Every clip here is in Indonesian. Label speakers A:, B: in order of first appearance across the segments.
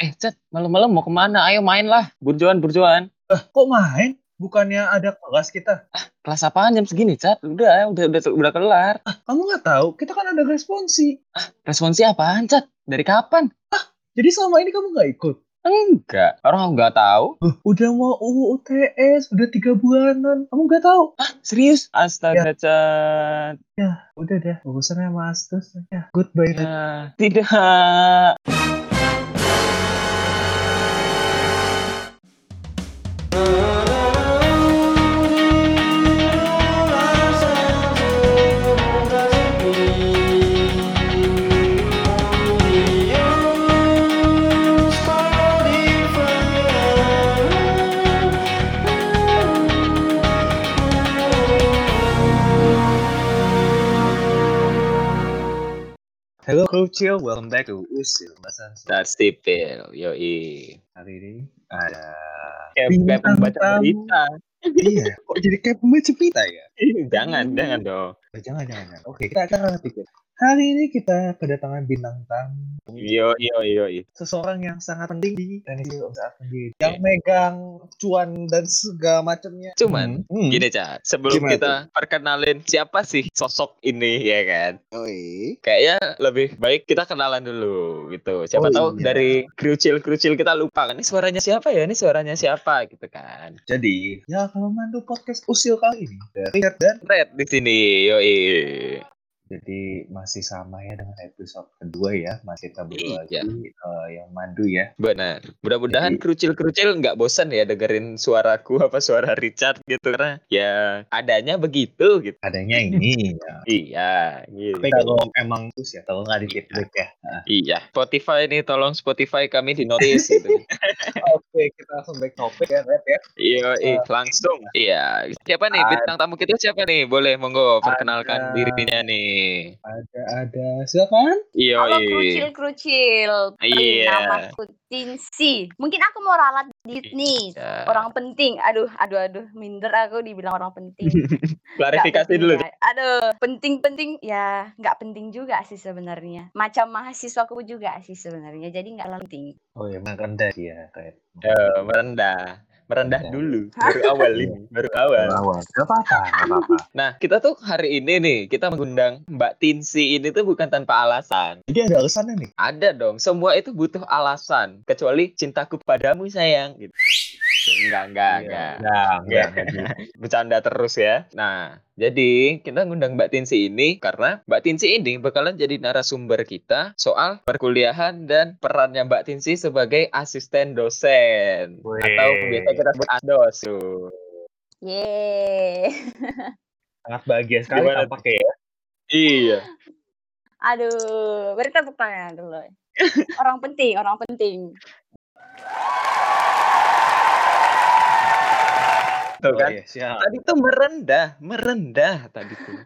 A: Eh, Cat, malam-malam mau ke mana? Ayo main lah. Burjuan, burjuan.
B: Eh, kok main? Bukannya ada kelas kita?
A: Kelas apaan jam segini, Cat? Udah, udah, udah, udah kelar.
B: Kamu nggak tahu? Kita kan ada responsi.
A: Responsi apaan, Cat? Dari kapan?
B: Jadi selama ini kamu nggak ikut?
A: Enggak. Orang nggak tahu.
B: Uh, udah mau UU UTS, udah tiga bulanan. Kamu nggak tahu?
A: Serius? Astaga, Cat.
B: Ya, udah deh. Urusannya mas terus. Ya, goodbye.
A: Ya, tidak.
B: Hello Krucil, welcome back to Usil Bahasan
A: That's tipil. Yoi.
B: Hari ini ada
A: Kayak, pembaca berita.
B: Iya, kok jadi kayak pembaca berita ya?
A: jangan, jangan dong.
B: Eh, Jangan, jangan, jangan. Oke, kita akan pikir. Hari ini kita kedatangan bintang tamu.
A: Yo, yo, yo.
B: Seseorang yang sangat penting di saat. Yang megang cuan dan segala macamnya.
A: Cuman,
B: Hmm.
A: Gini, Cat. Sebelum
B: Gimana
A: kita perkenalin siapa sih sosok ini, ya kan?
B: Oi.
A: Kayaknya lebih baik kita kenalan dulu, gitu. Siapa
B: Oh,
A: tahu
B: iya.
A: dari krucil-krucil kita lupa kan. Ini suaranya siapa ya? Ini suaranya siapa, gitu kan.
B: Jadi, ya kalau mandu podcast usil kali ini dari Richard dan
A: Red di sini, yoi.
B: jadi masih sama ya dengan episode kedua ya masih kita
A: Iya.
B: lagi eh, yang mandu ya
A: Benar. Mudah-mudahan krucil-krucil nggak bosan ya dengerin suaraku apa suara Richard gitu karena ya adanya begitu gitu.
B: adanya ini ya.
A: Iya, gitu.
B: tapi kalau emang terus ya kalau nggak di feedback ya Nah,
A: Iya. Spotify nih tolong Spotify kami di notice gitu.
B: oke kita langsung back topik ya Red ya
A: Iya, ih, langsung. Iya. Siapa nih bintang tamu kita siapa nih? Boleh monggo perkenalkan
B: Ada-
A: dirinya nih.
B: ada ada silakan
A: Iya,
C: Halo
A: iya.
C: krucil-krucil.
A: Iya.
C: Namaku Tinsi. Mungkin aku mau ralat dikit nih.
A: Iya.
C: Orang penting. Aduh, aduh, aduh. Minder aku dibilang orang penting.
A: Klarifikasi
C: Nggak
A: dulu.
C: penting ya. Aduh, penting-penting ya nggak penting juga sih sebenarnya. Macam mahasiswaku juga sih sebenarnya. Jadi nggak terlalu penting.
B: oh ya merendah dia kayak
A: Eh, merendah. Merendah
B: Merendah.
A: dulu. Baru awal ini. Baru awal.
B: awal nggak apa-apa apa-apa
A: Nah, kita tuh hari ini nih, kita mengundang Mbak Tinsi ini tuh bukan tanpa alasan.
B: jadi ada alasannya nih
A: Ada dong, semua itu butuh alasan. Kecuali cintaku padamu sayang. Gitu. Enggak, enggak, enggak.
B: nah
A: Enggak. Bercanda terus ya. Nah, jadi kita ngundang Mbak Tinsi ini karena Mbak Tinsi ini bakalan jadi narasumber kita soal perkuliahan dan perannya Mbak Tinsi sebagai asisten dosen.
B: Wih.
A: Atau biasa kita sebut asdos. tuh.
C: Yeay.
B: sangat bahagia sekali
A: Gimana
B: tampaknya ya
A: Iya.
C: Aduh, beri tepuk tangan dulu. Orang penting, orang penting.
A: Tuh kan.
B: Oh, iya, siap.
A: Tadi tuh merendah, merendah tadi tuh.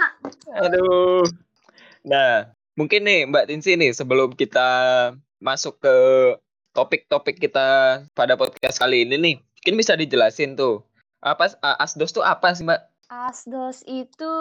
A: Aduh. Nah, mungkin nih Mbak Tinsi nih sebelum kita masuk ke topik-topik kita pada podcast kali ini nih, mungkin bisa dijelasin tuh. Apa asdos tuh apa sih, Mbak?
C: Asdos itu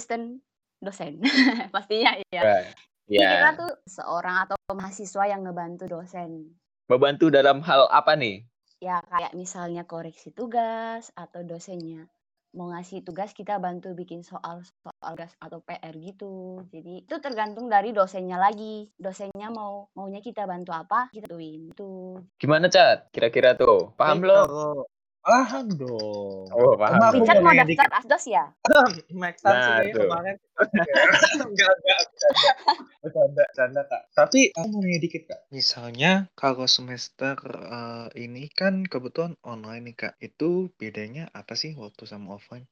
C: asisten dosen. Pastinya ya.
A: Nah,
C: Jadi kita tuh seorang atau mahasiswa yang ngebantu dosen.
A: membantu dalam hal apa nih?
C: Ya kayak misalnya koreksi tugas atau dosennya mau ngasih tugas kita bantu bikin soal soal gas atau PR gitu. Jadi itu tergantung dari dosennya lagi. Dosennya mau maunya kita bantu apa, kita tuin itu.
A: Gimana, Cat? Kira-kira tuh. Paham belum?
B: Paham dong
A: Oh, paham.
B: Emang
C: Richard
B: mau
C: mau daftar asdos ya?
B: Make
A: Nah,
B: sense sih kayaknya
A: tuh.
B: kemarin. enggak, enggak, bercanda. Bercanda, bercanda, Kak. Tapi aku mau nanya dikit, Kak.
D: Misalnya kalau semester eh, ini kan kebetulan online nih kak, itu bedanya apa sih waktu sama offline?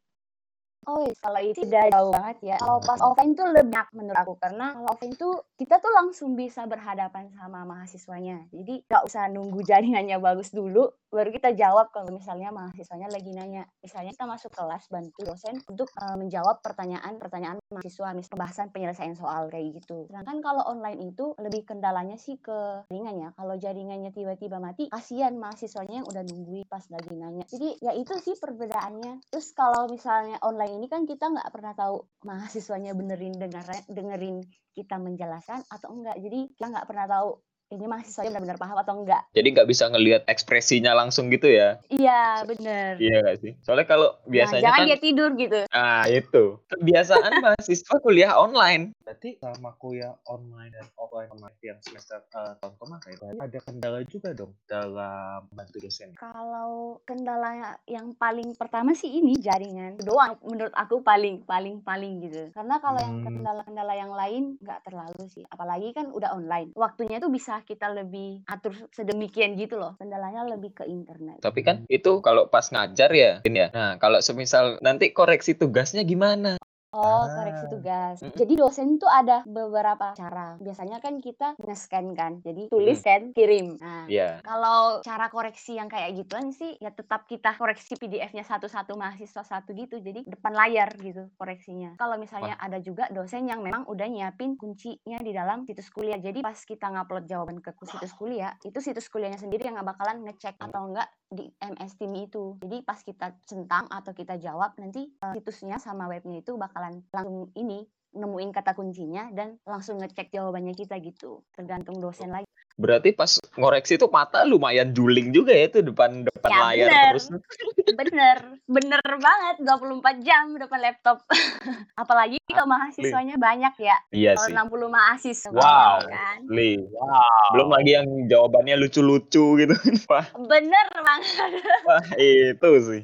C: Oh, iya, kalau itu udah jauh banget ya. Kalau pas offline tuh lebih enak menurut aku karena kalau offline tuh kita tuh langsung bisa berhadapan sama mahasiswanya. Jadi nggak usah nunggu jaringannya bagus dulu baru kita jawab kalau misalnya mahasiswanya lagi nanya. Misalnya kita masuk kelas bantu dosen untuk eh, menjawab pertanyaan-pertanyaan mahasiswa, misal pembahasan penyelesaian soal kayak gitu. Sedangkan kalau online itu lebih kendalanya sih ke jaringannya. Kalau jaringannya tiba-tiba mati, kasihan mahasiswanya yang udah nungguin pas lagi nanya. Jadi ya itu sih perbedaannya. Terus kalau misalnya online ini kan kita nggak pernah tahu mahasiswanya benerin dengerin dengerin kita menjelaskan atau enggak. Jadi kita nggak pernah tahu ini mahasiswanya benar-benar paham atau enggak.
A: Jadi nggak bisa ngelihat ekspresinya langsung gitu ya?
C: Iya, bener.
A: Iya nggak sih? Soalnya kalau biasanya
C: Jangan
A: kan,
C: dia tidur gitu.
A: ah itu kebiasaan mahasiswa kuliah online.
B: Berarti sama kuliah online dan offline yang semester eh, tahun kemarin ada kendala juga dong dalam bantu dosen.
C: Kalau kendala yang paling pertama sih ini jaringan doang menurut aku paling paling paling gitu. Karena kalau yang
B: Hmm.
C: kendala-kendala yang lain nggak terlalu sih. Apalagi kan udah online. Waktunya tuh bisa kita lebih atur sedemikian gitu loh. Kendalanya lebih ke internet.
A: Tapi kan itu kalau pas ngajar ya, ya. Nah kalau semisal nanti koreksi tugasnya gimana?
C: Oh, koreksi
B: Ah.
C: tugas.
A: Mm-mm.
C: Jadi dosen tuh ada beberapa cara. Biasanya kan kita nge-scan kan. Jadi tulis kan, kirim. Nah,
A: Iya.
C: Kalau cara koreksi yang kayak gituan sih ya tetap kita koreksi PDF-nya satu-satu mahasiswa satu gitu. Jadi depan layar gitu koreksinya. Kalau misalnya ada juga dosen yang memang udah nyiapin kuncinya di dalam situs kuliah. Jadi pas kita ngupload jawaban ke situs kuliah, itu situs kuliahnya sendiri yang nggak bakalan ngecek atau enggak di MS Team itu. Jadi pas kita centang atau kita jawab nanti eh, situsnya sama webnya itu bakalan langsung ini nemuin kata kuncinya dan langsung ngecek jawabannya kita gitu. Tergantung dosen lagi.
A: Berarti pas ngoreksi itu mata lumayan juling juga ya itu depan depan
C: Ya,
A: layar
C: bener.
A: terus.
C: bener bener banget 24 jam depan laptop apalagi kalau mahasiswanya banyak ya
A: Iya
C: kalau
A: sih.
C: 60 mahasiswa
A: Wow.
C: kan
A: Li.
B: Wow.
A: Belum lagi yang jawabannya lucu-lucu gitu. Wah,
C: bener banget
A: wah itu sih.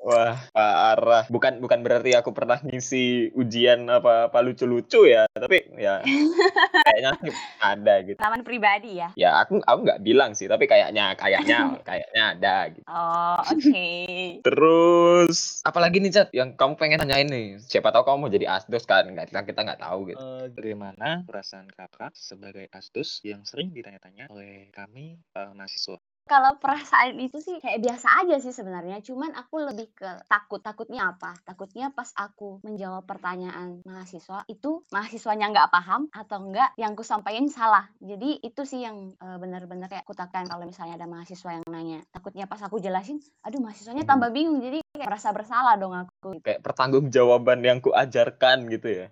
A: Wah, parah. Bukan bukan berarti aku pernah ngisi ujian apa-apa lucu-lucu ya, tapi ya kayaknya ada gitu.
C: pengalaman pribadi ya
A: Ya aku aku nggak bilang sih, tapi kayaknya kayaknya kayaknya ada gitu.
C: oh oke
A: Terus apalagi nih Chat yang kamu pengen tanyain nih? Siapa tahu kamu mau jadi asdos kan? Nggak kita kita nggak tahu gitu.
D: Eh, bagaimana perasaan kakak sebagai asdos yang sering ditanya-tanya oleh kami para mahasiswa?
C: Kalau perasaan itu sih kayak biasa aja sih sebenarnya. Cuman aku lebih ke takut. Takutnya apa? Takutnya pas aku menjawab pertanyaan mahasiswa itu mahasiswanya nggak paham atau enggak yang ku sampaikan salah. Jadi itu sih yang eh, benar-benar kayak aku takkan kalau misalnya ada mahasiswa yang nanya. Takutnya pas aku jelasin aduh mahasiswanya tambah bingung. Jadi kayak merasa bersalah dong aku
A: Kayak pertanggungjawaban yang ku ajarkan gitu ya.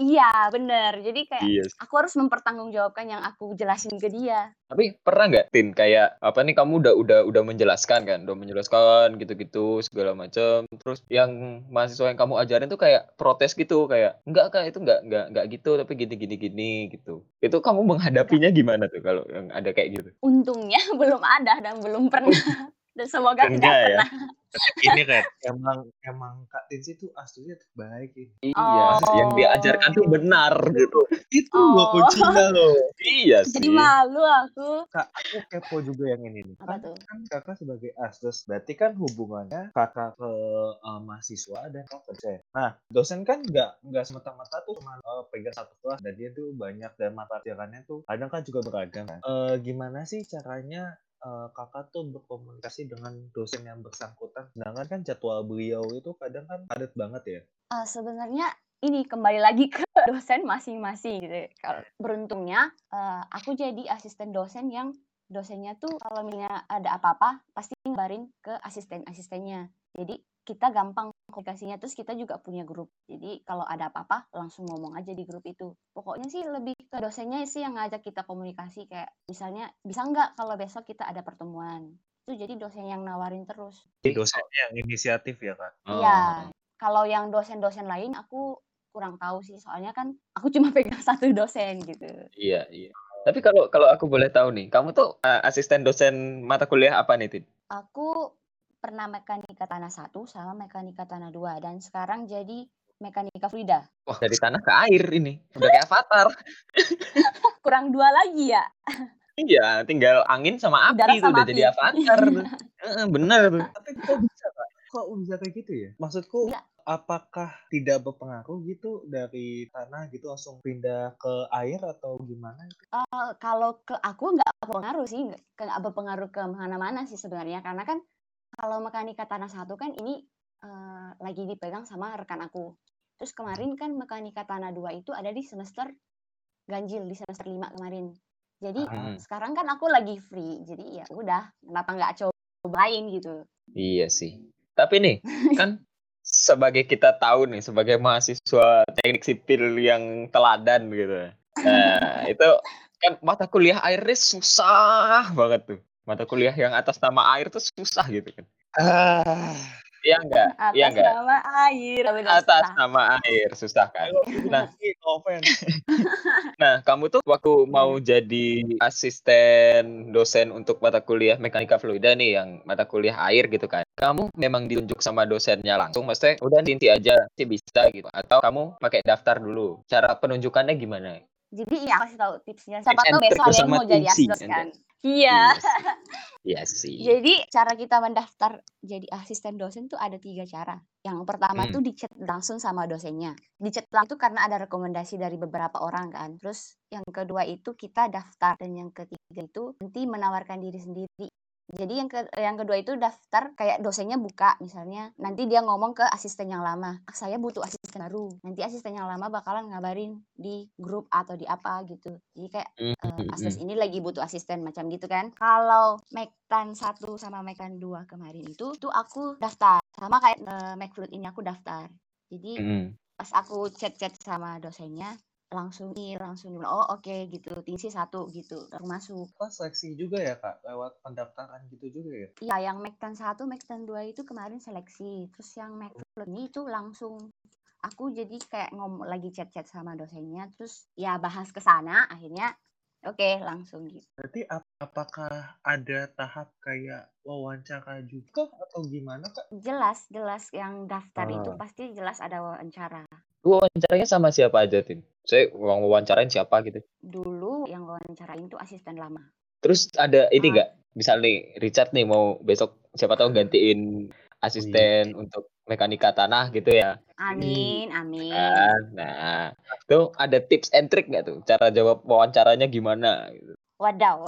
C: iya bener jadi kayak
A: Iya. sih.
C: aku harus mempertanggungjawabkan yang aku jelasin ke dia
A: Tapi pernah nggak Tin kayak apa nih kamu udah udah udah menjelaskan kan, udah menjelaskan gitu-gitu segala macam. Terus yang mahasiswa yang kamu ajarin tuh kayak protes gitu kayak enggak kak itu enggak enggak enggak gitu tapi gini gini gini gitu. Itu kamu menghadapinya gimana tuh kalau yang ada kayak gitu?
C: untungnya belum ada dan belum pernah dan semoga tidak
A: Enggak ya?
C: pernah
B: Ini Red, emang emang Kak Tinsi tuh aslinya terbaik ini.
A: Iya, yang diajarkan tuh
C: Oh.
A: benar gitu.
B: Itu
C: Oh.
B: gua kuncinya loh.
A: Iya sih.
C: jadi malu aku
B: Kak, aku kepo juga yang ini nih.
C: Apa
B: Kan,
C: tuh?
B: kan kakak sebagai asdos, berarti kan hubungannya kakak ke eh, mahasiswa dan kakak ke dosen. Nah, dosen kan nggak nggak semata-mata tuh cuma eh, pegang satu kelas dan dia tuh banyak dan mata pelajarannya tuh kadang kan juga beragam kan. Eh, gimana sih caranya eh, kakak tuh berkomunikasi dengan dosen yang bersangkutan? Sedangkan kan jadwal beliau itu kadang kan padat banget ya.
C: Eh, sebenarnya ini kembali lagi ke dosen masing-masing gitu. Kalau beruntungnya eh, aku jadi asisten dosen yang dosennya tuh kalau misalnya ada apa-apa pasti ngabarin ke asisten-asistennya. Jadi kita gampang komunikasinya terus kita juga punya grup. Jadi kalau ada apa-apa langsung ngomong aja di grup itu. Pokoknya sih lebih ke dosennya sih yang ngajak kita komunikasi kayak misalnya bisa nggak kalau besok kita ada pertemuan. Itu jadi dosen yang nawarin terus.
B: Dosennya yang inisiatif ya kak.
A: Oh.
C: Iya. Kalau yang dosen-dosen lain aku kurang tahu sih, soalnya kan aku cuma pegang satu dosen gitu.
A: Iya, iya. Tapi kalau kalau aku boleh tahu nih, kamu tuh eh, asisten dosen mata kuliah apa nih, Tin?
C: Aku pernah mekanika tanah 1 sama mekanika tanah 2 dan sekarang jadi mekanika fluida.
A: Wah, dari tanah ke air ini. Udah kayak avatar.
C: Kurang dua lagi ya.
A: Iya, tinggal angin sama
C: Udara
A: api itu
C: sama
A: udah
C: api.
A: jadi avatar bener.
B: Tapi kok bisa kak? Kok bisa kayak gitu ya? Maksudku
C: Iya.
B: apakah tidak berpengaruh gitu dari tanah gitu langsung pindah ke air atau gimana?
C: Eh, kalau ke aku nggak berpengaruh sih, nggak berpengaruh ke mana-mana sih sebenarnya karena kan kalau mekanika tanah satu kan ini eh, lagi dipegang sama rekan aku. Terus kemarin kan mekanika tanah 2 itu ada di semester ganjil di semester 5 kemarin. Jadi
A: Hmm.
C: sekarang kan aku lagi free. Jadi ya udah, kenapa nggak cobain gitu.
A: Iya sih. Tapi nih, kan sebagai kita tahu nih, sebagai mahasiswa teknik sipil yang teladan gitu. Nah, itu kan mata kuliah airnya susah banget tuh. Mata kuliah yang atas nama air tuh susah gitu kan.
D: Ah.
A: Iya enggak? Iya
C: Atas
A: enggak?
C: nama air.
A: Atas
C: susah.
A: nama air susah kan. Nah, nah kamu tuh waktu mau jadi asisten dosen untuk mata kuliah mekanika fluida nih yang mata kuliah air gitu kan. Kamu memang ditunjuk sama dosennya langsung, maksudnya udah nanti aja sih bisa gitu. Atau kamu pakai daftar dulu. Cara penunjukannya gimana?
C: Jadi ya kasih tahu tipsnya. Siapa tahu besok ada yang mau jadi asdos kan. Iya.
A: Iya sih.
C: Jadi cara kita mendaftar jadi asisten dosen tuh ada tiga cara. Yang pertama
A: Hmm.
C: tuh dicat langsung sama dosennya. Dicat langsung tuh karena ada rekomendasi dari beberapa orang kan. Terus yang kedua itu kita daftar dan yang ketiga itu nanti menawarkan diri sendiri. Jadi yang ke yang kedua itu daftar kayak dosennya buka misalnya nanti dia ngomong ke asisten yang lama, "Ah, saya butuh asisten baru." Nanti asisten yang lama bakalan ngabarin di grup atau di apa gitu. Jadi kayak
A: Hmm,
C: eh,
A: hmm,
C: asdos
A: hmm.
C: ini lagi butuh asisten macam gitu kan. Kalau Mektan 1 sama Mektan 2 kemarin itu tuh aku daftar. Sama kayak eh, Mekflut ini aku daftar. Jadi
A: Hmm.
C: pas aku chat-chat sama dosennya langsung nih langsung oh oke gitu. Tingsi satu gitu. Baru masuk.
B: Apa seleksi juga ya kak? Lewat pendaftaran gitu juga ya?
C: Iya, yang Mektan 1, Mektan 2 itu kemarin seleksi. Terus yang Mekflut ini itu langsung aku jadi kayak ngomong lagi chat-chat sama dosennya. Terus ya bahas ke sana akhirnya oke langsung gitu.
B: Berarti ap- apakah ada tahap kayak wawancara juga atau gimana kak?
C: Jelas, jelas yang daftar itu
B: Ah.
C: pasti jelas ada wawancara.
A: Wawancaranya sama siapa aja, Tin? Saya mau wawancarain siapa gitu.
C: Dulu yang wawancarain itu asisten lama.
A: Terus ada ini
C: Ah.
A: nggak? Misal nih Richard nih mau besok siapa tahu gantiin asisten untuk mekanika tanah gitu ya.
C: Amin, amin.
A: Kan? Nah, itu ada tips and trick nggak tuh? Cara jawab wawancaranya gimana? Gitu.
C: Wadaw.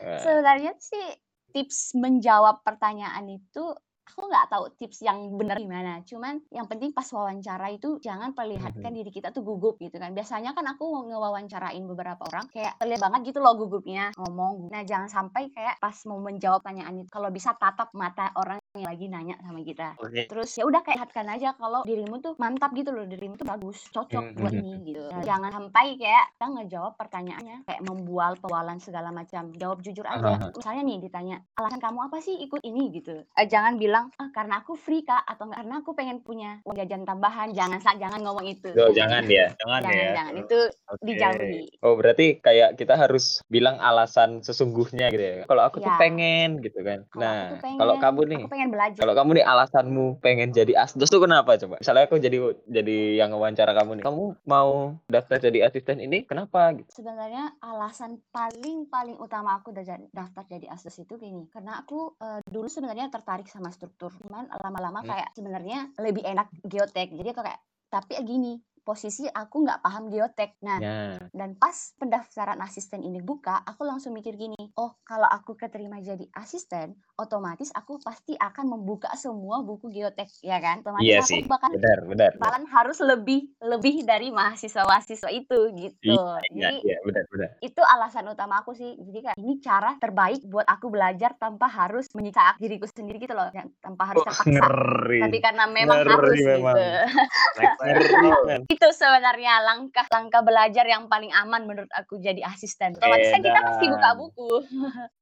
A: Nah,
C: Sebenarnya sih tips menjawab pertanyaan itu aku nggak tahu tips yang benar gimana. Cuman yang penting pas wawancara itu jangan perlihatkan
A: Mhm.
C: diri kita tuh gugup gitu kan. Biasanya kan aku ngewawancarain beberapa orang kayak terlihat banget gitu loh gugupnya ngomong. Nah jangan sampai kayak pas mau menjawab pertanyaan itu kalau bisa tatap mata orang yang lagi nanya sama kita.
A: Oke.
C: Terus ya udah kayak lihatkan aja kalau dirimu tuh mantap gitu loh, dirimu tuh bagus, cocok buat
A: Mhm.
C: ini gitu. Nah, jangan sampai kayak kita ngejawab pertanyaannya kayak membual pewalan segala macam. Jawab jujur aja.
A: Aha.
C: Misalnya nih ditanya, "Alasan kamu apa sih ikut ini?" gitu. Eh, jangan bilang, "Ah, karena aku free, Kak," atau "Nggak, karena aku pengen punya uang jajan tambahan." Jangan jangan ngomong itu.
A: Tuh, jangan ya.
B: Jangan,
C: Jangan,
B: ya.
C: jangan. Itu
B: Oke.
C: dijauhi.
A: Oh, berarti kayak kita harus bilang alasan sesungguhnya gitu ya. Kalau aku tuh
C: Iya.
A: pengen gitu kan. Nah, kalau kamu nih,
C: pengen belajar.
A: kalau kamu nih alasanmu pengen jadi asdos tuh kenapa coba? Misalnya aku jadi jadi yang wawancara kamu nih. Kamu mau daftar jadi asisten ini kenapa gitu?
C: Sebenarnya alasan paling paling utama aku daftar jadi asdos itu gini, karena aku eh, dulu sebenarnya tertarik sama struktur, cuman lama-lama
A: Hmm.
C: kayak sebenarnya lebih enak geotek. Jadi aku kayak tapi gini, posisi aku nggak paham geotek. Nah,
A: Ya.
C: dan pas pendaftaran asisten ini buka, aku langsung mikir gini, oh kalau aku keterima jadi asisten, otomatis aku pasti akan membuka semua buku geotek, ya kan? Otomatis
A: Iya
C: aku
A: sih.
C: bakal
A: Benar, benar. benar.
C: bakalan harus lebih lebih dari mahasiswa-mahasiswa itu gitu.
A: Iya,
C: Jadi
A: iya, benar, benar.
C: itu alasan utama aku sih jadi kayak ini cara terbaik buat aku belajar tanpa harus menyiksa diriku sendiri gitu loh tanpa harus
A: Oh,
C: terpaksa
B: Ngeri.
C: tapi karena memang
B: Ngeri
C: harus
B: memang.
C: gitu.
A: Men.
C: Itu sebenarnya langkah langkah belajar yang paling aman menurut aku jadi asisten otomatis kan kita pasti buka
B: Edan.
C: buku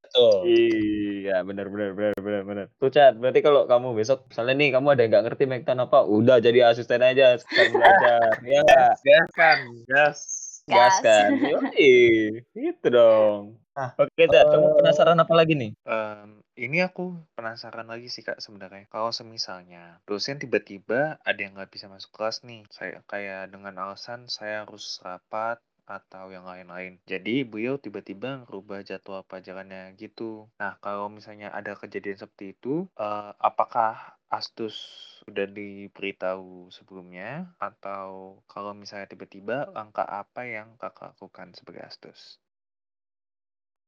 B: Betul.
A: Iya, benar, benar, benar, benar, benar. Tuh, Chat, berarti kalau kamu besok, misalnya nih, kamu ada yang nggak ngerti Mektan apa, udah jadi asisten aja, sekarang belajar. Iya?
B: Gas kan, gas.
A: Gas
C: Gas.
A: kan? Yoi, gitu dong.
B: Nah,
A: Oke, Chat, kamu
B: eh,
A: penasaran apa lagi nih?
D: Em, ini aku penasaran lagi sih kak sebenarnya. Kalau semisalnya dosen tiba-tiba ada yang nggak bisa masuk kelas nih, saya kayak dengan alasan saya harus rapat atau yang lain-lain. Jadi beliau tiba-tiba ngerubah jadwal pelajarannya gitu. Nah kalau misalnya ada kejadian seperti itu, eh, apakah Astus sudah diberitahu sebelumnya atau kalau misalnya tiba-tiba langkah apa yang kakak lakukan sebagai Astus?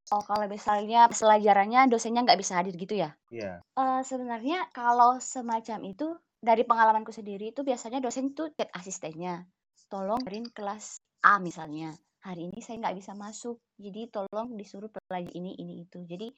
C: Oh kalau misalnya pelajarannya dosennya nggak bisa hadir gitu ya?
B: Iya.
C: Eh, sebenarnya kalau semacam itu dari pengalamanku sendiri itu biasanya dosen tuh chat asistennya. Tolong ajarin kelas A misalnya. Hari ini saya nggak bisa masuk jadi tolong disuruh pelajari ini ini itu. Jadi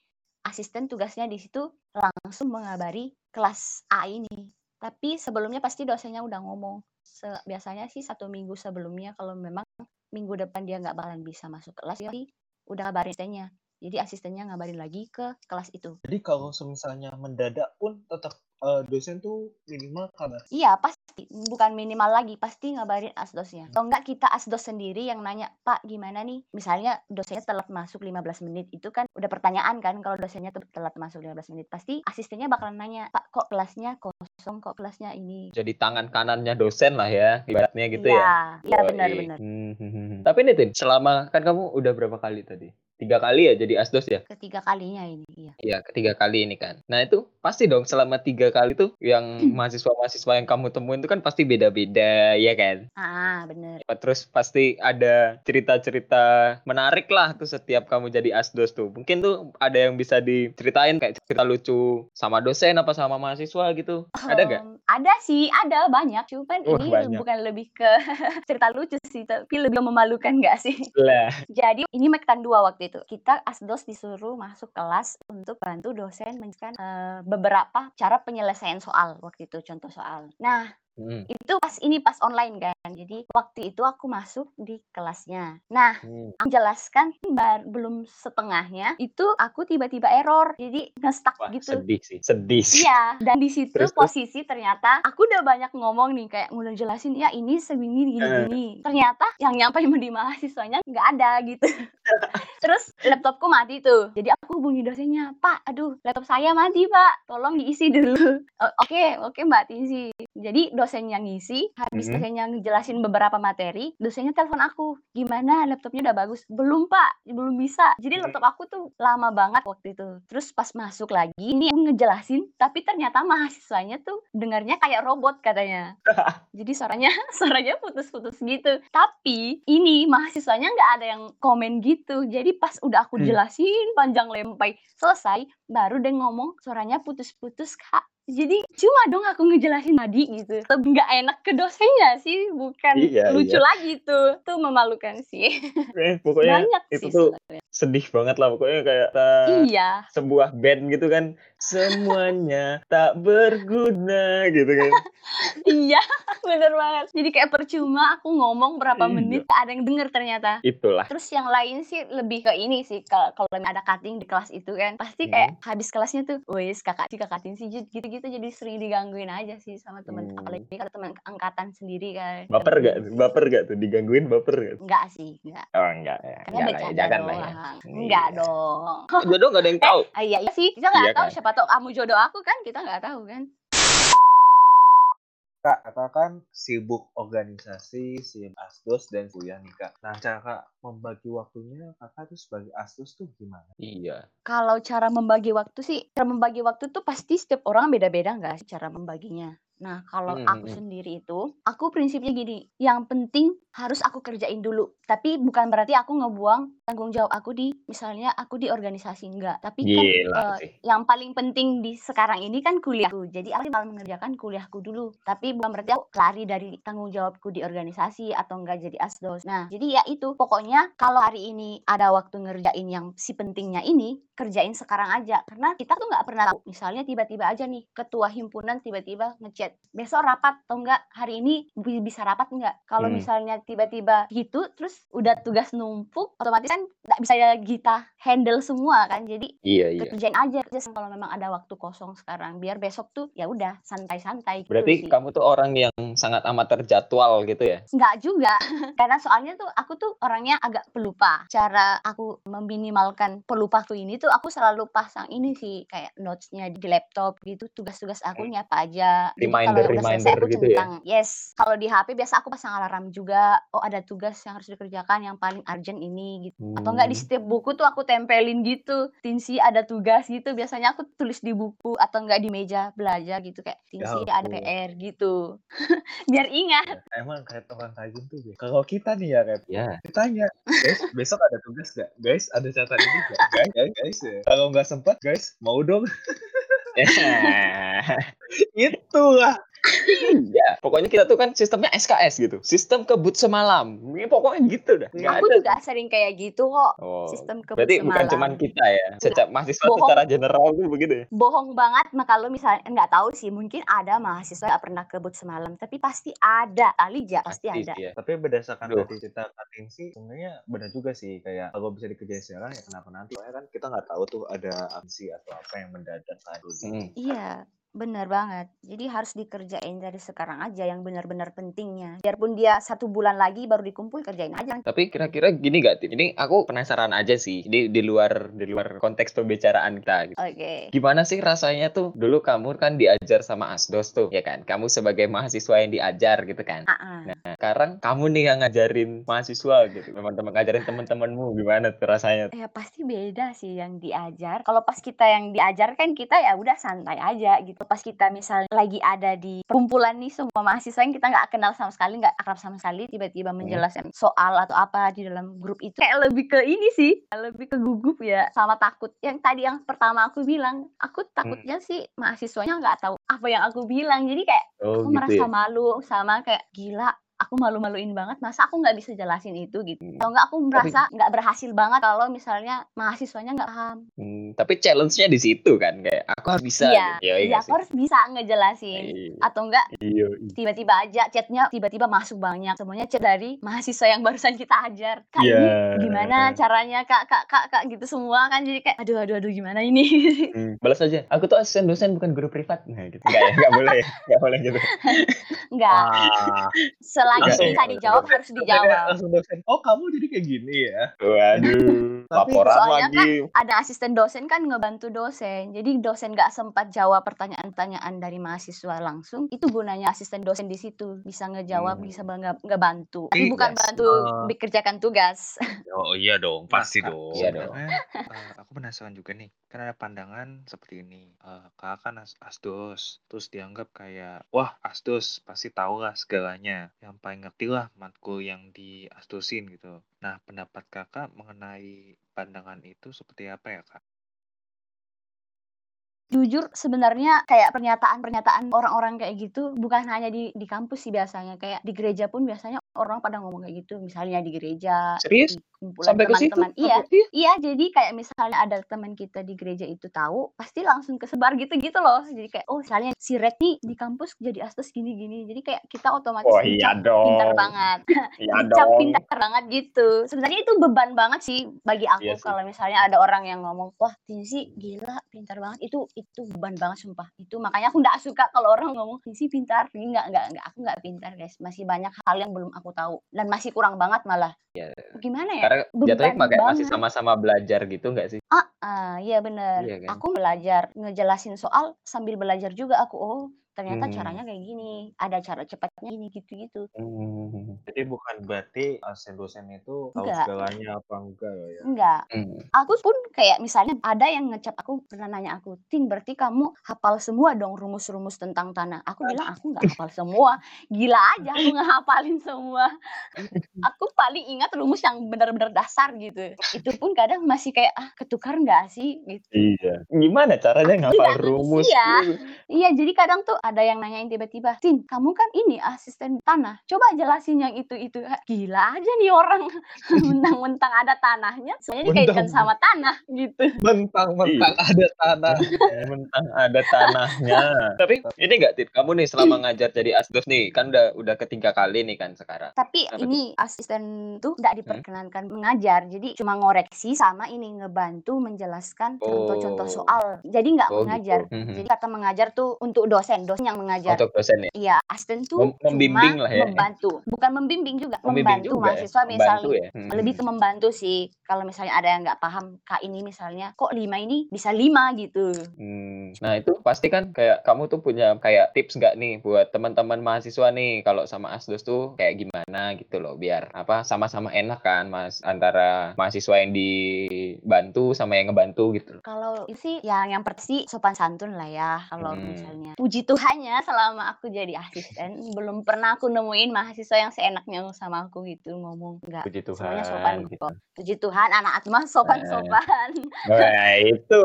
C: asisten tugasnya di situ langsung mengabari kelas A ini. Tapi sebelumnya pasti dosennya udah ngomong. Se- biasanya sih satu minggu sebelumnya kalau memang minggu depan dia nggak bakalan bisa masuk kelas, jadi udah kabarin asistennya. Jadi asistennya ngabarin lagi ke kelas itu.
B: Jadi kalau semisalnya mendadak pun tetap eh, dosen tuh minimal kabar.
C: Iya, pasti. Bukan minimal lagi, pasti ngabarin asdosnya. Atau enggak kita asdos sendiri yang nanya, Pak gimana nih? Misalnya dosennya telat masuk 15 menit, itu kan udah pertanyaan kan kalau dosennya tuh telat masuk 15 menit. Pasti asistennya bakalan nanya, Pak kok kelasnya kosong, kok kelasnya ini.
A: Jadi tangan kanannya dosen lah ya, ibaratnya gitu
C: Iya,
A: ya.
C: iya
A: Yoi.
C: benar-benar.
A: Hmm, hmm, hmm. Tapi nih Tin, selama kan kamu udah berapa kali tadi? Tiga kali ya jadi asdos ya?
C: Ketiga kalinya ini, iya.
A: Iya, ketiga kali ini kan. Nah itu pasti dong selama tiga kali tuh yang mahasiswa-mahasiswa yang kamu temuin itu kan pasti beda-beda, ya kan?
C: Ah, bener.
A: Terus pasti ada cerita-cerita menarik lah tuh setiap kamu jadi asdos tuh. Mungkin tuh ada yang bisa diceritain kayak cerita lucu sama dosen apa sama mahasiswa gitu. Ada gak?
C: Ada sih, ada banyak. Cuman
A: Wah,
C: ini
A: banyak.
C: bukan lebih ke cerita lucu sih, tapi lebih memalukan nggak sih?
A: Lah.
C: Jadi ini Mektan dua waktu itu. Kita asdos disuruh masuk kelas untuk bantu dosen menjelaskan eh, beberapa cara penyelesaian soal waktu itu contoh soal. Nah
A: Hmm.
C: itu pas ini pas online kan. Jadi waktu itu aku masuk di kelasnya. Nah
A: Hmm.
C: aku jelaskan bar- belum setengahnya itu aku tiba-tiba error. Jadi nge-stuck
A: Wah,
C: gitu.
A: sedih sih. Sedih sih.
C: Iya, dan di situ
A: Terus, terus?
C: posisi ternyata aku udah banyak ngomong nih kayak udah jelasin ya ini segini gini gini. Ternyata yang nyampe di mahasiswanya nggak ada gitu. Terus laptopku mati tuh. Jadi aku hubungi dosennya, "Pak, aduh, laptop saya mati, Pak. Tolong diisi dulu." "O- Oke, oke Mbak Tinsi. Jadi dosennya ngisi, habis
A: Mhm.
C: dosennya ngejelasin beberapa materi, dosennya telepon aku, "Gimana laptopnya udah bagus?" "Belum, Pak. Belum bisa." Jadi
A: Mhm.
C: laptop aku tuh lama banget waktu itu. Terus pas masuk lagi, ini aku ngejelasin, tapi ternyata mahasiswanya tuh dengarnya kayak robot katanya. Jadi suaranya suaranya putus-putus gitu. Tapi ini mahasiswanya nggak ada yang komen gitu. Jadi pas udah aku
A: Hmm.
C: jelasin panjang lempai selesai, baru dia ngomong suaranya putus-putus kak. Jadi cuma dong aku ngejelasin tadi gitu. Lebih nggak enak ke dosennya sih, bukan
A: Iya,
C: lucu
A: iya.
C: lagi tuh. Tuh memalukan sih.
A: Eh, pokoknya
C: Banyak
A: itu
C: sih
A: tuh
C: sebenarnya.
A: sedih banget lah pokoknya kayak eh,
C: Iya.
A: sebuah band gitu kan semuanya tak berguna gitu kan
C: Iya, bener banget. Jadi kayak percuma aku ngomong berapa
A: Iya.
C: menit, ada yang denger ternyata.
A: itulah
C: Terus yang lain sih lebih ke ini sih, kalau kalau ada cutting di kelas itu kan, pasti kayak
A: Hmm.
C: habis kelasnya tuh, wes kakak sih kakatin sih gitu-gitu jadi sering digangguin aja sih sama temen,
A: Hmm.
C: apalagi kalau teman angkatan sendiri kan.
A: baper gak baper gak tuh digangguin baper gak
C: Enggak sih, enggak.
A: oh enggak ya
C: Karena
A: enggak lah ya jangan lah ya
C: Enggak
A: Iya.
C: dong.
A: jodoh gak ada yang tahu
C: Ah, iya, iya sih, kita nggak
A: Iya
C: tahu
A: kan?
C: siapa tahu kamu jodoh aku kan, kita nggak tahu kan.
B: Kak, kakak kan sibuk organisasi, sibuk asdos dan kuliah nih kak. Nah, cara membagi waktunya kakak tuh sebagai asdos tuh gimana?
A: iya
C: Kalau cara membagi waktu sih, cara membagi waktu tuh pasti setiap orang beda-beda nggak sih cara membaginya. Nah, kalau
A: Hmm,
C: aku
A: hmm, hmm.
C: sendiri itu, aku prinsipnya gini, yang penting harus aku kerjain dulu. Tapi bukan berarti aku ngebuang tanggung jawab aku di, misalnya aku di organisasi enggak. Tapi kan
A: gila
C: eh,
A: sih
C: yang paling penting di sekarang ini kan kuliahku. Jadi aku malah mengerjakan kuliahku dulu. Tapi bukan berarti aku lari dari tanggung jawabku di organisasi atau enggak jadi asdos. Nah, jadi ya itu. Pokoknya kalau hari ini ada waktu ngerjain yang si pentingnya ini, kerjain sekarang aja. Karena kita tuh nggak pernah tahu. Misalnya tiba-tiba aja nih, ketua himpunan tiba-tiba ngechat, besok rapat atau enggak, hari ini bi- bisa rapat enggak? Kalau
A: Hmm.
C: misalnya tiba-tiba gitu, terus udah tugas numpuk, otomatis kan nggak bisa kita handle semua kan. Jadi
A: iya iya
C: kerjain aja kerja kalau memang ada waktu kosong sekarang biar besok tuh ya udah santai-santai gitu
A: berarti
C: sih.
A: kamu tuh orang yang sangat amat terjadwal gitu ya
C: Nggak juga karena soalnya tuh aku tuh orangnya agak pelupa cara aku meminimalkan pelupaku ini tuh aku selalu pasang ini sih kayak notesnya di laptop gitu tugas-tugas aku
A: Hmm.
C: nyapa aja kalau
A: Reminder-
C: selesai
A: reminder
C: aku
A: gitu ya?
C: centang yes kalau di HP biasa aku pasang alarm juga oh ada tugas yang harus dikerjakan yang paling urgent ini gitu atau enggak di
A: Hmm.
C: setiap buku tuh aku tempelin gitu Tinsi ada tugas gitu biasanya aku tulis di buku atau enggak di meja belajar gitu kayak Tinsi ada
B: ampun.
C: PR gitu biar ingat
B: Ya, emang kayak orang kayak gitu deh. Kalau kita nih ya, Rep,
A: ya
B: ditanya, guys, besok ada tugas gak? Guys, ada catatan ini gak? Guys, guys, guys. ya. Kalau nggak sempat, guys, mau dong. Itulah.
A: Iya, pokoknya kita tuh kan sistemnya SKS gitu. Sistem kebut semalam. Ini pokoknya gitu dah. Nggak
C: Aku
A: ada.
C: juga sering kayak gitu kok.
A: Oh.
C: Sistem kebut
A: Berarti bukan
C: semalam.
A: cuman kita ya. Setiap mahasiswa
C: Bohong.
A: secara general tuh begitu ya.
C: bohong banget mah kalau misalnya nggak tahu sih mungkin ada mahasiswa yang pernah kebut semalam tapi pasti ada kali ya pasti ada
A: sih ya.
B: Tapi berdasarkan
A: Aduh.
B: dari cerita Katin sih, sebenarnya benar juga sih. Kayak kalau bisa dikerjain sekarang ya kenapa nanti? Soalnya kan kita nggak tahu tuh ada aksi atau apa yang mendadak tadi.
A: Hmm.
C: iya benar banget jadi harus dikerjain dari sekarang aja yang benar-benar pentingnya biarpun dia satu bulan lagi baru dikumpul kerjain aja
A: Tapi kira-kira gini gak, Tim? Ini aku penasaran aja sih. Di, di luar di luar konteks pembicaraan kita. Gitu.
C: oke
A: Gimana sih rasanya tuh? Dulu kamu kan diajar sama Asdos tuh, ya kan? Kamu sebagai mahasiswa yang diajar gitu kan.
C: Ah, ah.
A: Nah, sekarang kamu nih yang ngajarin mahasiswa gitu. Teman-teman ngajarin teman-temanmu gimana tuh rasanya?
C: ya pasti beda sih yang diajar kalau pas kita yang diajar kan kita ya udah santai aja gitu pas kita misalnya lagi ada di perkumpulan nih semua mahasiswa yang kita nggak kenal sama sekali nggak akrab sama sekali tiba-tiba menjelaskan soal atau apa di dalam grup itu. Kayak lebih ke ini sih lebih ke gugup ya sama takut. Yang tadi yang pertama aku bilang aku takutnya sih mahasiswanya nggak tahu apa yang aku bilang. Jadi kayak
A: Oh
C: aku merasa malu sama kayak gila aku malu-maluin banget masa aku nggak bisa jelasin itu gitu
A: Hmm.
C: kalau nggak aku merasa nggak berhasil banget kalau misalnya mahasiswanya nggak paham
A: Hmm, tapi challenge-nya di situ kan kayak aku harus bisa.
C: iya
A: gitu. Ya,
C: iya
A: nggak
C: aku harus bisa ngejelasin
A: Iya,
C: atau enggak
A: iya.
C: tiba-tiba aja chatnya tiba-tiba masuk banyak semuanya chat dari mahasiswa yang barusan kita ajar kak
A: Iya.
C: ini gimana caranya kak kak kak kak gitu semua kan jadi kayak aduh aduh aduh gimana ini
A: Hmm, balas aja. Aku tuh asisten dosen bukan guru privat. Nah, gitu. Enggak ya, enggak boleh ya. Enggak boleh gitu.
C: enggak
B: Ah,
C: selagi
A: Langsung-
C: bisa dijawab harus dijawab
B: langsung dosen. Oh kamu jadi kayak gini ya?
A: Waduh,
B: Tapi
A: laporan
C: soalnya
A: lagi.
C: ada asisten dosen kan ngebantu dosen. Jadi dosen nggak sempat jawab pertanyaan-pertanyaan dari mahasiswa langsung. Itu gunanya asisten dosen di situ bisa ngejawab,
A: Hmm.
C: bisa nge- ngebantu. Tapi bukan
B: sih.
C: bantu
B: Ah.
C: dikerjakan tugas.
B: Oh iya dong, pasti
D: Kak,
B: dong.
A: Iya dong.
D: eh, aku penasaran juga nih, kan ada pandangan seperti ini. Eh, kakak kan as asdos, terus dianggap kayak, wah asdos pasti tahu lah segalanya, yang paling ngerti lah matkul yang di asdosin gitu. Nah, pendapat kakak mengenai pandangan itu seperti apa ya kak?
C: Jujur sebenarnya kayak pernyataan-pernyataan orang-orang kayak gitu bukan hanya di di kampus sih biasanya. Kayak di gereja pun biasanya orang pada ngomong kayak gitu. Misalnya di gereja,
A: Serius?
C: di kumpulan
A: Sampai ke situ?
C: teman-teman. Iya,
A: Iya.
C: Iya, jadi kayak misalnya ada teman kita di gereja itu tahu, pasti langsung kesebar gitu-gitu loh. Jadi kayak, oh misalnya si Red nih di kampus jadi astos gini-gini. Jadi kayak kita otomatis
A: Wah, iya dong.
C: pintar banget.
A: Iya
C: dicap
A: dong.
C: pintar banget gitu. Sebenarnya itu beban banget sih bagi aku
A: Iya
C: kalau misalnya ada orang yang ngomong, wah Tinsi gila pintar banget. Itu itu beban banget sumpah. Itu makanya aku nggak suka kalau orang ngomong Tinsi pintar. Ini nggak nggak nggak aku nggak pintar guys. Masih banyak hal yang belum aku tahu dan masih kurang banget malah.
A: Iya.
C: Gimana ya?
A: Karena jatuhnya kayak masih sama-sama belajar gitu nggak sih?
C: Ah, ah, iya bener.
A: Iya kan?
C: Aku belajar ngejelasin soal sambil belajar juga aku. Oh, ternyata
A: Hmm.
C: caranya kayak gini. Ada cara cepatnya gini gitu-gitu.
A: Hmm.
B: Jadi bukan berarti asisten dosen itu tahu
C: Enggak.
B: segalanya apa enggak ya?
C: Enggak.
A: Hmm.
C: Aku pun kayak misalnya ada yang ngecap aku pernah nanya aku, "Tin, berarti kamu hafal semua dong rumus-rumus tentang tanah." Aku bilang, "Aku nggak hafal semua." Gila aja aku ngehafalin semua. Aku paling ingat rumus yang benar-benar dasar gitu. Itu pun kadang masih kayak, "Ah, ketukar nggak sih?" gitu.
A: Iya. Gimana caranya ngapal rumus?
C: ya.
A: gitu?
C: Iya, jadi kadang tuh ada yang nanyain tiba-tiba, "Tin, kamu kan ini asisten tanah. Coba jelasin yang itu-itu." Gila aja nih orang. Mentang-mentang ada tanahnya, semuanya dikaitkan
B: Mentang-
C: sama tanah gitu.
B: Mentang-mentang ada tanah.
A: Mentang ada tanahnya. Tapi ini enggak, Tit? Kamu nih selama ngajar jadi asdos nih, kan udah udah ketiga kali nih kan sekarang.
C: Tapi
A: Apa tuh?
C: ini asisten tuh nggak diperkenankan mengajar, jadi cuma ngoreksi sama ini ngebantu menjelaskan contoh-contoh
A: Oh.
C: soal. Jadi nggak
A: Oh,
C: mengajar.
A: gitu.
C: Jadi kata mengajar tuh untuk dosen, dosen yang mengajar.
A: Untuk dosen ya?
C: Iya, asisten tuh
A: Mem- membimbing
C: cuma
A: lah ya.
C: membantu, bukan membimbing juga,
A: Membimbing
C: membantu
A: juga ya?
C: mahasiswa
A: Membantu
C: misalnya.
A: ya? Hmm.
C: Lebih ke membantu sih. Kalau misalnya ada yang nggak paham, kak ini misalnya, kok lima ini bisa lima gitu.
A: Hmm, Nah itu pasti kan kayak kamu tuh punya kayak tips nggak nih buat teman-teman mahasiswa nih kalau sama Asdos tuh kayak gimana gitu loh biar apa sama-sama enak kan mas antara mahasiswa yang dibantu sama yang ngebantu gitu.
C: Kalau sih yang yang pasti sopan santun lah ya. Kalau
A: Hmm.
C: misalnya puji Tuhan Hanya selama aku jadi asisten, belum pernah aku nemuin mahasiswa yang seenaknya sama aku gitu ngomong. Enggak.
A: Puji
C: Semuanya
A: Tuhan.
C: sopan
A: gitu.
C: kok. Puji Tuhan, anak Atma sopan-sopan.
A: Nah, itu.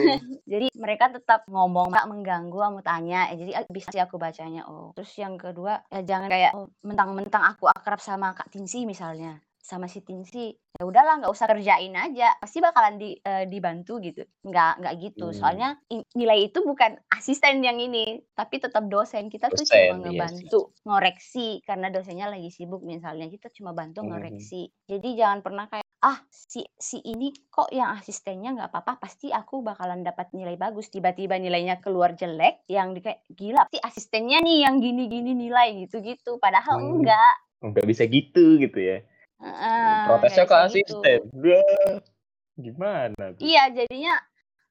C: jadi mereka tetap ngomong, Mbak mengganggu, kamu tanya. Eh, jadi eh, bisa sih aku bacanya. Oh, terus yang kedua, ya jangan kayak oh, mentang-mentang aku akrab sama Kak Tinsi misalnya sama si Tinsi ya udahlah nggak usah kerjain aja. Pasti bakalan di, eh, dibantu gitu. Nggak nggak gitu.
A: Hmm.
C: soalnya nilai itu bukan asisten yang ini tapi tetap dosen. Kita tuh cuma
A: iya
C: ngebantu ngoreksi karena dosennya lagi sibuk misalnya. Kita cuma bantu
A: Hmm.
C: ngoreksi. Jadi jangan pernah kayak ah si si ini kok yang asistennya nggak apa-apa pasti aku bakalan dapat nilai bagus. Tiba-tiba nilainya keluar jelek yang di kayak gila sih asistennya nih yang gini-gini nilai gitu-gitu. Padahal
A: Hmm.
C: enggak.
A: Nggak bisa gitu gitu ya. Protesnya ke
C: gitu.
A: asisten. Wah, gimana tuh?
C: Iya, jadinya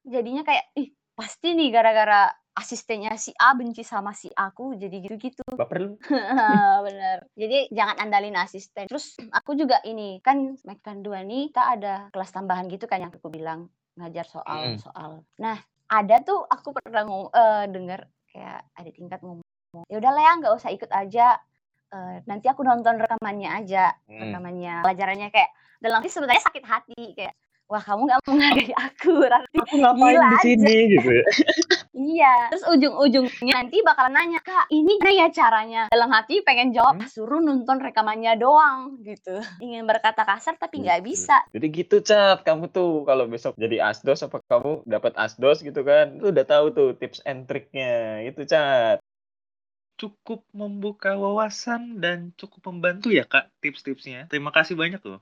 C: jadinya kayak ih pasti nih gara-gara asistennya si A benci sama si aku jadi gitu-gitu.
A: Baper lu.
C: Bener. Jadi jangan andalin asisten. Terus aku juga ini kan Mekan 2 nih kita ada kelas tambahan gitu kan yang aku bilang ngajar soal
A: Mm.
C: soal. Nah, ada tuh aku pernah ngom eh, denger kayak ada tingkat ngomong, ya udahlah ya nggak usah ikut aja. Eh, nanti aku nonton rekamannya aja,
A: Hmm.
C: rekamannya pelajarannya kayak dalam hati sebenarnya sakit hati kayak wah kamu nggak menghargai aku berarti
A: Aku ngapain
C: Gila
A: di
C: aja.
A: sini gitu ya.
C: Iya, terus ujung-ujungnya nanti bakalan nanya, Kak, ini gimana ya caranya? Dalam hati pengen jawab,
A: Hmm?
C: suruh nonton rekamannya doang, gitu. Ingin berkata kasar tapi nggak
A: Gitu.
C: bisa.
A: Jadi gitu cat, kamu tuh kalau besok jadi asdos apa kamu dapat asdos gitu kan, lu udah tahu tuh tips and triknya itu cat.
D: Cukup membuka wawasan dan cukup membantu ya kak tips-tipsnya. Terima kasih banyak loh.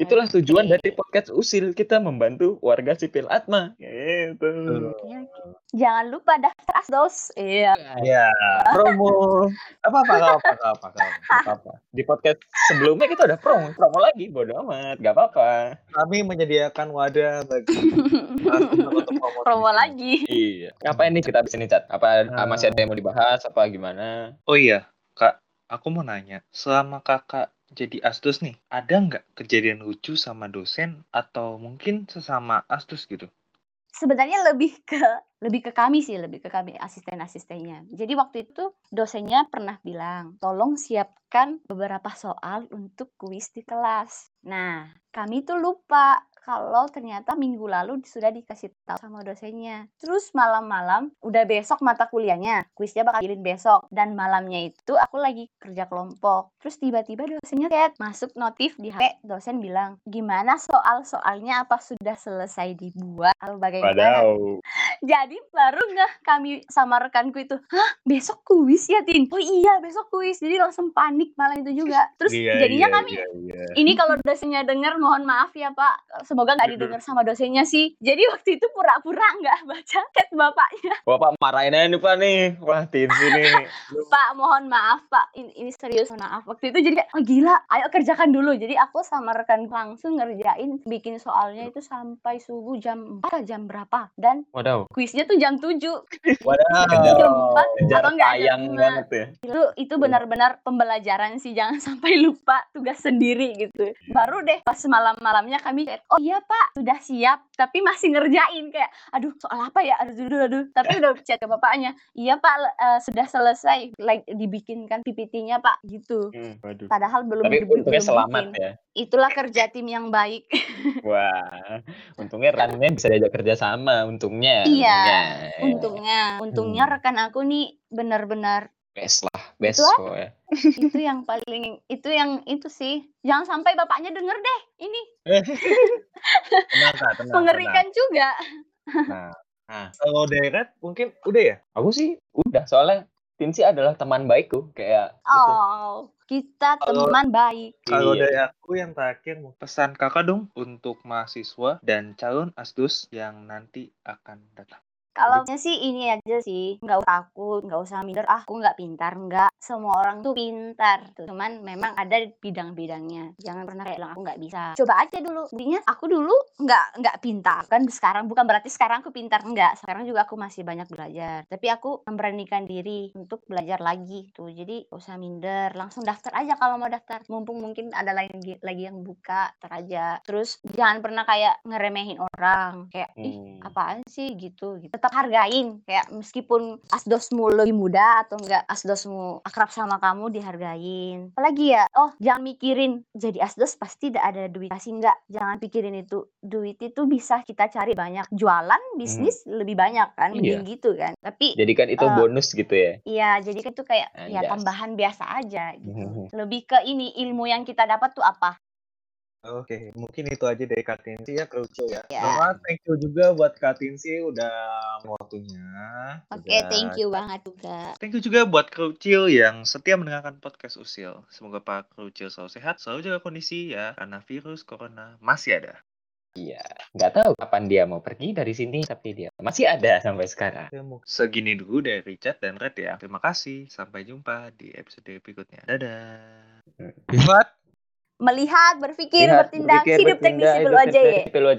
A: Itulah tujuan dari podcast Usil kita membantu warga sipil Atma. Gitu.
C: Iya. Jangan lupa daftar asdos. Iya.
B: Ya,
A: Promo.
B: apa apa apa apa apa apa apa, apa.
A: Di podcast sebelumnya kita udah promo, promo lagi, bodo amat, gak apa-apa.
B: Kami menyediakan wadah bagi untuk.
C: Promo lagi.
A: Iya. Ngapain nih kita di sini cat? Apa
B: Nah.
A: masih ada yang mau dibahas? Apa gimana?
D: Oh iya kak, aku mau nanya. Selama kakak jadi asdos nih, ada nggak kejadian lucu sama dosen atau mungkin sesama asdos gitu?
C: Sebenarnya lebih ke lebih ke kami sih, lebih ke kami asisten-asistennya. Jadi waktu itu dosennya pernah bilang, tolong siapkan beberapa soal untuk kuis di kelas. Nah, kami tuh lupa kalau ternyata minggu lalu sudah dikasih tahu sama dosennya. Terus malam-malam, udah besok mata kuliahnya, kuisnya bakal diilin besok. Dan malamnya itu aku lagi kerja kelompok. Terus tiba-tiba dosennya chat, masuk notif di HP, dosen bilang, gimana soal-soalnya apa sudah selesai dibuat? Atau bagaimana? Jadi baru nggak kami sama rekanku itu, hah besok kuis ya Tin? Oh iya besok kuis, jadi langsung panik malam itu juga. Terus
B: Iya,
C: jadinya
B: iya,
C: kami,
B: iya, iya.
C: ini kalau dosennya dengar mohon maaf ya Pak, semoga nggak didengar sama dosennya sih. Jadi waktu itu pura-pura nggak baca chat bapaknya.
A: Bapak marahin aja nih Pak nih. Wah, tin sini.
C: Pak mohon maaf Pak, ini, ini serius mohon maaf. Waktu itu jadi kayak, oh gila, ayo kerjakan dulu. Jadi aku sama rekan langsung ngerjain bikin soalnya itu sampai subuh jam 4 atau jam berapa. Dan
A: Wadaw.
C: kuisnya tuh jam 7.
B: Wadaw.
C: Jam 4
A: Kejar
C: atau enggak jam
A: tayang
C: 5.
A: banget ya.
C: itu itu benar-benar pembelajaran sih jangan sampai lupa tugas sendiri gitu baru deh pas malam-malamnya kami chat oh iya pak sudah siap tapi masih ngerjain kayak aduh soal apa ya aduh aduh aduh tapi udah chat ke bapaknya iya pak eh, sudah selesai like dibikinkan PPT-nya pak gitu
A: Hmm, waduh.
C: padahal belum
A: Tapi
C: di-
A: untungnya
C: belum
A: selamat
C: bikin.
A: ya.
C: itulah kerja tim yang baik
A: Wah, untungnya rannya bisa diajak kerja sama, untungnya.
C: Iya,
A: untungnya.
C: untungnya untungnya
B: Hmm.
C: rekan aku nih benar-benar
A: Best lah, best
C: Itu
A: kok ya.
C: itu yang paling itu yang itu sih jangan sampai bapaknya denger deh ini
B: Tenang, Kak, tenang,
C: mengerikan juga
B: tenang. Nah, kalau Deret mungkin udah ya?
A: Aku sih udah, soalnya Tinsi adalah teman baikku, kayak gitu.
C: oh kita
B: Kalau-
C: teman baik
B: Kalau
A: Iya.
B: dari aku yang terakhir
D: Pesan kakak dong untuk mahasiswa dan calon asdos yang nanti akan datang.
C: Kalau sih ini aja sih, nggak usah takut, nggak usah minder, ah aku nggak pintar, nggak. Semua orang tuh pintar, tuh. cuman memang ada bidang-bidangnya. Jangan pernah kayak bilang aku nggak bisa. Coba aja dulu. Buktinya aku dulu nggak nggak pintar kan sekarang bukan berarti sekarang aku pintar enggak. Sekarang juga aku masih banyak belajar. Tapi aku memberanikan diri untuk belajar lagi tuh. Jadi nggak usah minder, langsung daftar aja kalau mau daftar. Mumpung mungkin ada lagi lagi yang buka, daftar aja. Terus jangan pernah kayak ngeremehin orang, kayak ih
A: Hmm.
C: apaan sih gitu gitu tetap hargain kayak meskipun asdosmu lebih muda atau enggak asdosmu akrab sama kamu dihargain apalagi ya oh jangan mikirin jadi asdos pasti tidak ada duit kasih enggak jangan pikirin itu duit itu bisa kita cari banyak jualan bisnis lebih banyak kan
A: Iya.
C: mending gitu kan tapi
A: Jadikan itu
C: Eh,
A: bonus gitu ya.
C: Iya, jadi itu kayak ya
A: Anjas.
C: tambahan biasa aja gitu.
A: Mhm.
C: Lebih ke ini ilmu yang kita dapat tuh apa?
B: Oke, mungkin itu aja dari Kak Tinsi ya, Kruco ya.
C: Ya.
B: Sama thank you juga buat Kak Tinsi udah waktunya.
C: Oke,
B: Udah-
C: thank you banget juga.
D: Thank you juga buat Krucil yang setia mendengarkan podcast Usil. Semoga Pak Krucil selalu sehat, selalu jaga kondisi ya, karena virus corona masih ada.
A: Iya. Nggak tahu kapan dia mau pergi dari sini, tapi dia masih ada sampai sekarang.
D: Segini dulu dari Richard dan Red ya. Terima kasih, sampai jumpa di episode berikutnya. Dadah.
B: Buat
C: Melihat, berpikir,
A: Lihat,
C: bertindak,
A: berpikir,
C: hidup
A: bertindak,
C: teknisi
A: hidup
C: dulu